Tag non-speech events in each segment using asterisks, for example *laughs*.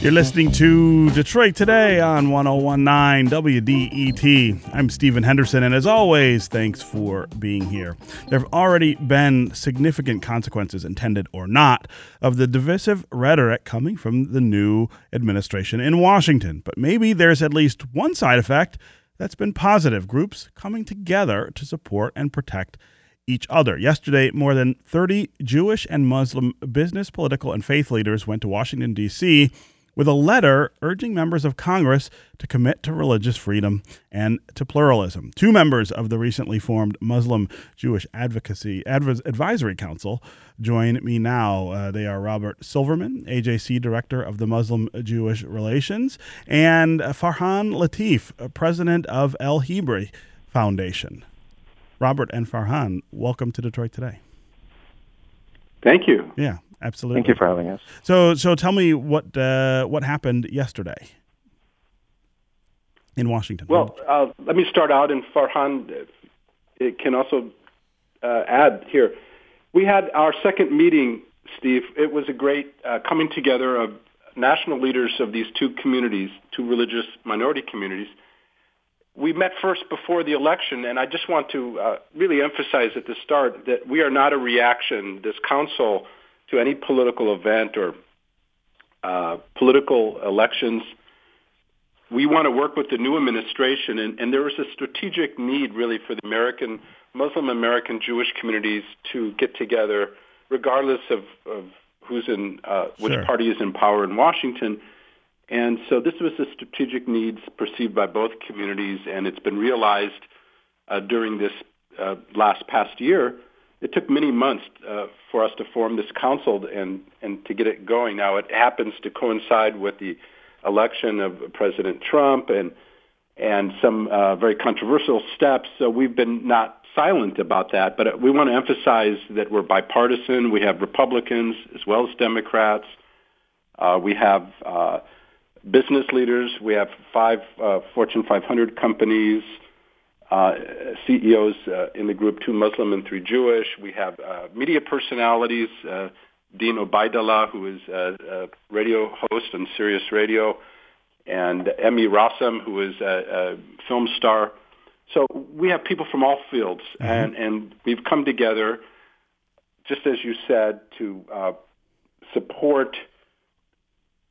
You're listening to Detroit Today on 1019 WDET. I'm Stephen Henderson, and as always, thanks for being here. There have already been significant consequences, intended or not, of the divisive rhetoric coming from the new administration in Washington. But maybe there's at least one side effect that's been positive groups coming together to support and protect each other. Yesterday, more than 30 Jewish and Muslim business, political, and faith leaders went to Washington, D.C with a letter urging members of Congress to commit to religious freedom and to pluralism. Two members of the recently formed Muslim Jewish Advocacy Advisory Council join me now. Uh, they are Robert Silverman, AJC Director of the Muslim Jewish Relations, and Farhan Latif, uh, President of El Hibri Foundation. Robert and Farhan, welcome to Detroit today. Thank you. Yeah. Absolutely. Thank you for having us. So, so tell me what uh, what happened yesterday in Washington. Well, uh, let me start out, and Farhan it can also uh, add here. We had our second meeting, Steve. It was a great uh, coming together of national leaders of these two communities, two religious minority communities. We met first before the election, and I just want to uh, really emphasize at the start that we are not a reaction. This council to any political event or uh, political elections. We want to work with the new administration, and, and there is a strategic need really for the American, Muslim American Jewish communities to get together, regardless of, of who's in, uh, which sure. party is in power in Washington. And so this was a strategic need perceived by both communities, and it's been realized uh, during this uh, last past year it took many months uh, for us to form this council and and to get it going. Now it happens to coincide with the election of President Trump and and some uh, very controversial steps. So we've been not silent about that, but we want to emphasize that we're bipartisan. We have Republicans as well as Democrats. Uh, we have uh, business leaders. We have five uh, Fortune 500 companies uh, CEOs uh, in the group, two Muslim and three Jewish. We have uh, media personalities, uh, Dean Obeidallah, who is a, a radio host on Sirius Radio, and Emmy Rossum, who is a, a film star. So we have people from all fields, mm-hmm. and, and we've come together, just as you said, to uh, support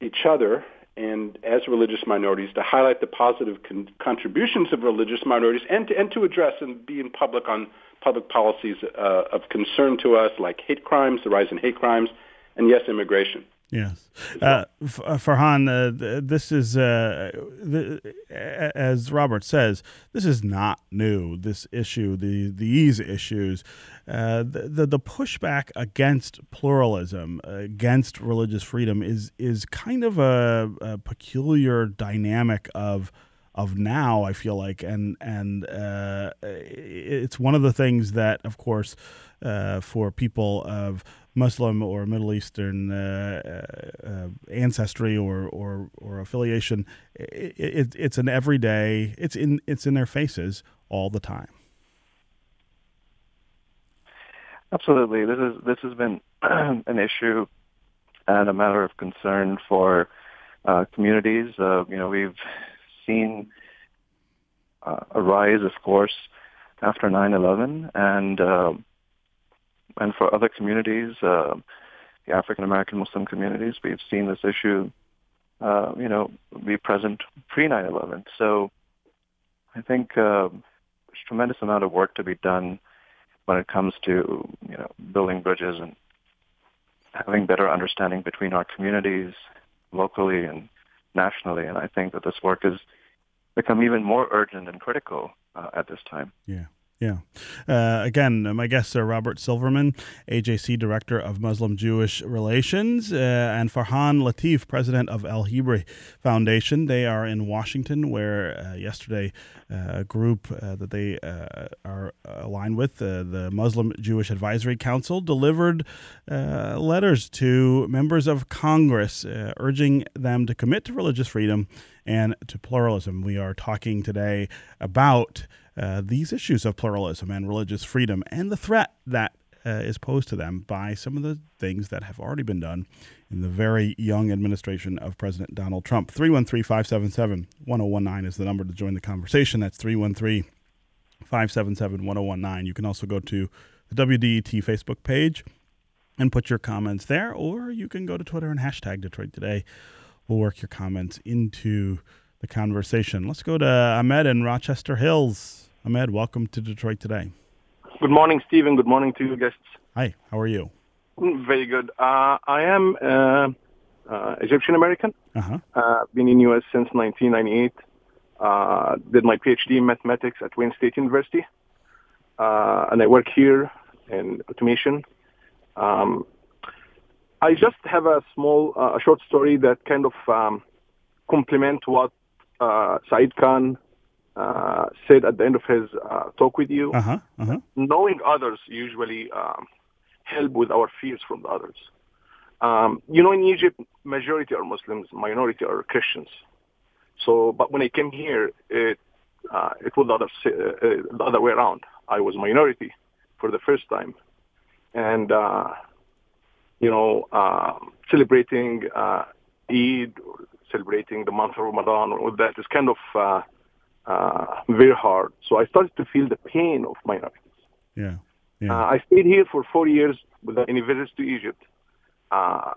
each other and as religious minorities to highlight the positive con- contributions of religious minorities and to, and to address and be in public on public policies uh, of concern to us like hate crimes, the rise in hate crimes, and yes, immigration. Yes, uh, uh, Farhan, uh, this is uh, the, as Robert says, this is not new. This issue, the these issues, uh, the, the pushback against pluralism, against religious freedom, is is kind of a, a peculiar dynamic of of now. I feel like, and and uh, it's one of the things that, of course, uh, for people of Muslim or Middle Eastern uh, uh, ancestry or, or, or affiliation, it, it, it's an everyday. It's in it's in their faces all the time. Absolutely, this is this has been *clears throat* an issue and a matter of concern for uh, communities. Uh, you know, we've seen uh, a rise, of course, after 9/11, and uh, and for other communities, uh, the African American Muslim communities, we've seen this issue, uh, you know, be present pre 9/11. So I think uh, there's a tremendous amount of work to be done when it comes to you know building bridges and having better understanding between our communities locally and nationally. And I think that this work has become even more urgent and critical uh, at this time. Yeah. Yeah. Uh, again, my guests are Robert Silverman, AJC Director of Muslim Jewish Relations, uh, and Farhan Latif, President of El Hibri Foundation. They are in Washington, where uh, yesterday uh, a group uh, that they uh, are aligned with, the Muslim Jewish Advisory Council, delivered letters to members of Congress urging them to commit to religious freedom and to pluralism. We are talking today about uh, these issues of pluralism and religious freedom and the threat that uh, is posed to them by some of the things that have already been done in the very young administration of President Donald Trump. 313 577 1019 is the number to join the conversation. That's 313 577 1019. You can also go to the WDET Facebook page and put your comments there, or you can go to Twitter and hashtag Detroit Today. We'll work your comments into the conversation. Let's go to Ahmed in Rochester Hills. Ahmed, welcome to Detroit Today. Good morning, Stephen. Good morning to you guests. Hi, how are you? Very good. Uh, I am uh, uh, Egyptian American. Uh-huh. Uh, been in U.S. since 1998. Uh, did my PhD in mathematics at Wayne State University, uh, and I work here in automation. Um, I just have a small, uh, a short story that kind of um, complement what uh, Saeed Khan uh, said at the end of his uh, talk with you. Uh-huh. Uh-huh. Knowing others usually um, help with our fears from the others. Um, you know, in Egypt, majority are Muslims, minority are Christians. So, but when I came here, it uh, it was the other uh, uh, the other way around. I was minority for the first time, and uh, you know, uh, celebrating uh, Eid, celebrating the month of Ramadan, all that is kind of uh, uh, very hard. So I started to feel the pain of minorities. Yeah. Uh, Yeah. I stayed here for four years without any visits to Egypt. Uh,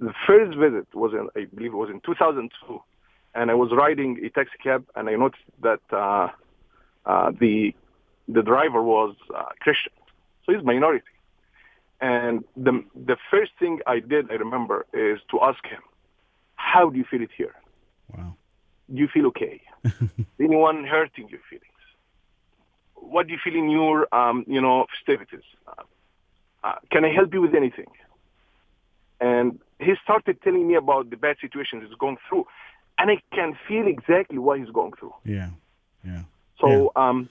the first visit was in, I believe it was in 2002, and I was riding a taxi cab, and I noticed that uh, uh, the the driver was uh, Christian, so he's minority. And the the first thing I did, I remember, is to ask him, "How do you feel it here? wow. Do you feel okay? *laughs* Anyone hurting your feelings? What do you feel in your, um, you know, festivities? Uh, uh, can I help you with anything? And he started telling me about the bad situations he's going through, and I can feel exactly what he's going through. Yeah. Yeah. So um,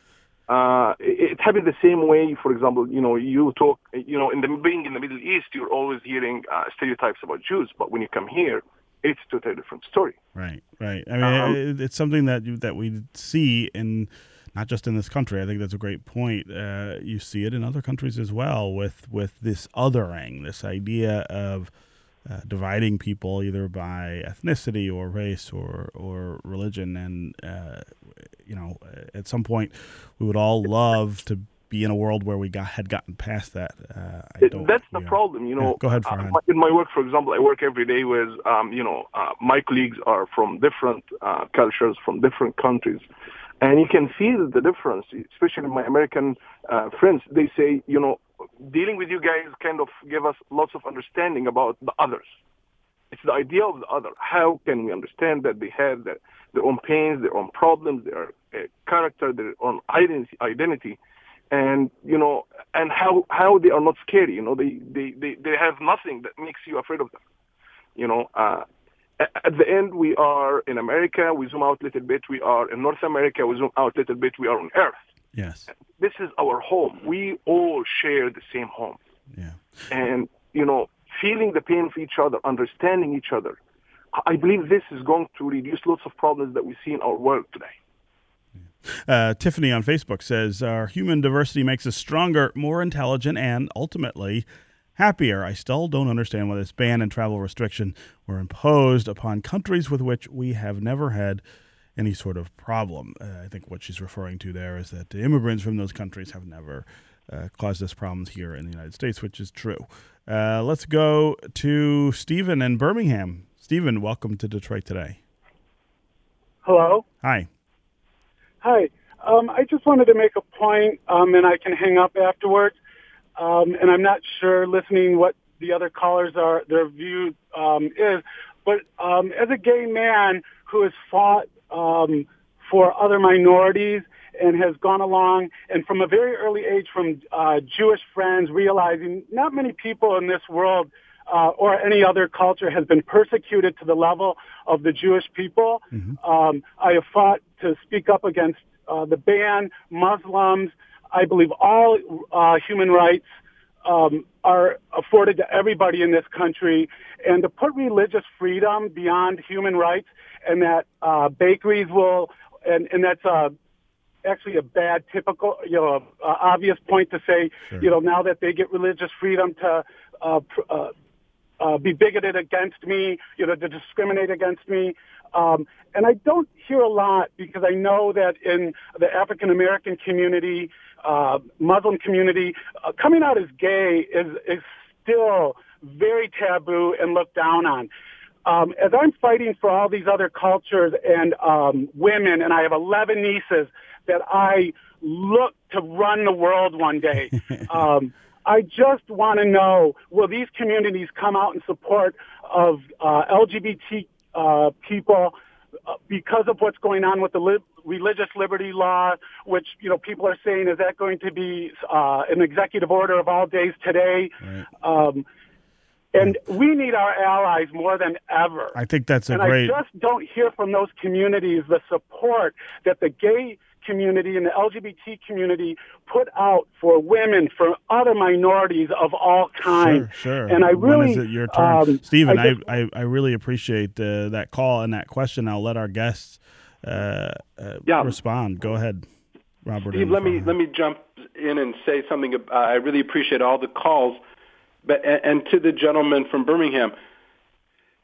uh, it, it happened the same way. For example, you know, you talk, you know, in the being in the Middle East, you're always hearing uh, stereotypes about Jews, but when you come here, it's a totally different story. Right, right. I mean, Um, it, it's something that you, that we see in not just in this country. I think that's a great point. Uh, you see it in other countries as well with with this othering, this idea of uh, dividing people either by ethnicity or race or or religion. And uh, you know, at some point, we would all love to be in a world where we got had gotten past that. Uh, I don't, That's the problem, you know. Yeah, go ahead, uh, in my work, for example, I work every day with, um, you know, uh, my colleagues are from different uh, cultures, from different countries, and you can feel the difference. Especially my American uh, friends, they say, you know, dealing with you guys kind of give us lots of understanding about the others. It's the idea of the other. How can we understand that they have their, their own pains, their own problems, their uh, character, their own identity, identity, and you know, and how how they are not scary. You know, they they they, they have nothing that makes you afraid of them. You know, uh, at the end, we are in America. We zoom out a little bit. We are in North America. We zoom out a little bit. We are on Earth. Yes. This is our home. We all share the same home Yeah. and you know feeling the pain of each other understanding each other i believe this is going to reduce lots of problems that we see in our world today Uh, Tiffany on Facebook says our human diversity makes us stronger, more intelligent, and ultimately happier. I still don't understand why this ban and travel restriction were imposed upon countries with which we have never had any sort of problem. Uh, I think what she's referring to there is that the immigrants from those countries have never uh, caused us problems here in the United States, which is true. Uh, let's go to Stephen in Birmingham. Stephen, welcome to Detroit today. Hello. Hi. Hi. Um, I just wanted to make a point, um, and I can hang up afterwards. Um, and I'm not sure listening what the other callers are their view um, is, but um, as a gay man who has fought um, for other minorities and has gone along, and from a very early age, from uh, Jewish friends, realizing not many people in this world uh, or any other culture has been persecuted to the level of the Jewish people. Um, I have fought to speak up against uh, the ban, Muslims. I believe all uh, human rights um, are afforded to everybody in this country, and to put religious freedom beyond human rights, and that uh, bakeries will, and, and that's a actually a bad typical, you know, uh, obvious point to say, Sure. you know, now that they get religious freedom to uh, pr- uh, uh, be bigoted against me, you know, to discriminate against me. Um, and I don't hear a lot because I know that in the African American community, uh, Muslim community, uh, coming out as gay is, is still very taboo and looked down on. Um, as I'm fighting for all these other cultures and um, women, and I have 11 nieces that I look to run the world one day. *laughs* um, I just want to know, will these communities come out in support of uh, LGBT uh, people uh, because of what's going on with the li- religious liberty law, which you know people are saying is that going to be uh, an executive order of all days today? Right. Um, and we need our allies more than ever. I think that's a and great. I just don't hear from those communities the support that the gay community and the LGBT community put out for women, for other minorities of all kinds. Sure, sure. And I really, when is it your turn, um, Stephen? I, just, I, I, I really appreciate uh, that call and that question. I'll let our guests uh, uh, yeah. respond. Go ahead, Robert. Steve, let me let me jump in and say something. Uh, I really appreciate all the calls, but and, and to the gentleman from Birmingham.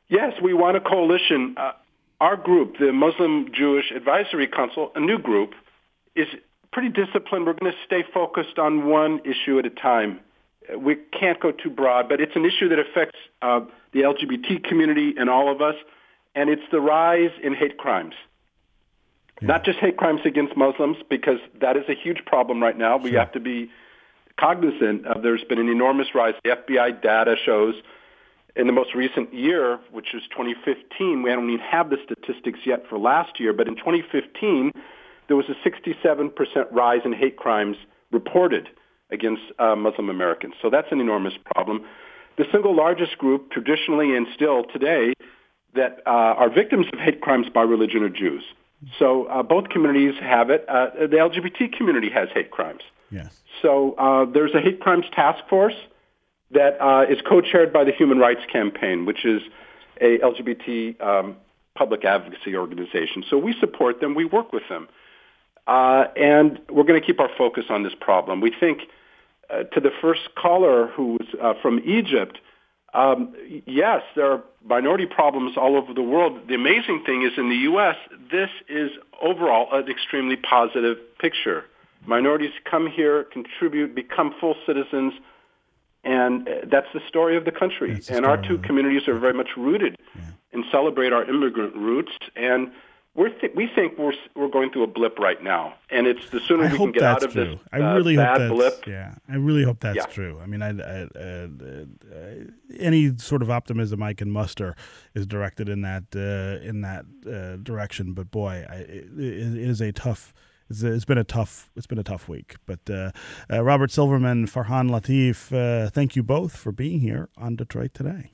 Yes, we want a coalition. Uh, our group, the Muslim Jewish Advisory Council, a new group, is pretty disciplined. We're going to stay focused on one issue at a time. We can't go too broad, but it's an issue that affects uh, the LGBT community and all of us, and it's the rise in hate crimes. Yeah. Not just hate crimes against Muslims, because that is a huge problem right now. Sure. We have to be cognizant of there's been an enormous rise. The FBI data shows in the most recent year, which is 2015, we don't even have the statistics yet for last year, but in 2015, there was a 67% rise in hate crimes reported against uh, Muslim Americans. So that's an enormous problem. The single largest group, traditionally and still today, that uh, are victims of hate crimes by religion are Jews. So uh, both communities have it. Uh, the LGBT community has hate crimes. Yes. So uh, there's a hate crimes task force that uh, is co-chaired by the Human Rights Campaign, which is a LGBT um, public advocacy organization. So we support them. We work with them. Uh, and we're going to keep our focus on this problem. We think uh, to the first caller who was uh, from Egypt, um, yes, there are minority problems all over the world. The amazing thing is in the U.S., this is overall an extremely positive picture. Minorities come here, contribute, become full citizens, and uh, that's the story of the country. and our two communities are very much rooted yeah. and celebrate our immigrant roots. And we're th- we think we're we're going through a blip right now, and it's the sooner I we can get out of true. this I uh, really bad hope that's, blip. Yeah, I really hope that's yeah. true. I mean, I, I, uh, uh, any sort of optimism I can muster is directed in that uh, in that uh, direction. But boy, I, it, it is a tough. It's been a tough. It's been a tough week. But uh, Robert Silverman, Farhan Latif, thank you both for being here on Detroit today.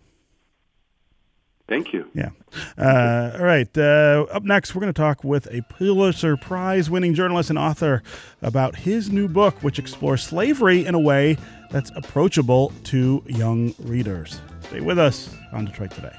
Thank you. Yeah. Uh, all right. Uh, up next, we're going to talk with a Pulitzer Prize winning journalist and author about his new book, which explores slavery in a way that's approachable to young readers. Stay with us on Detroit Today.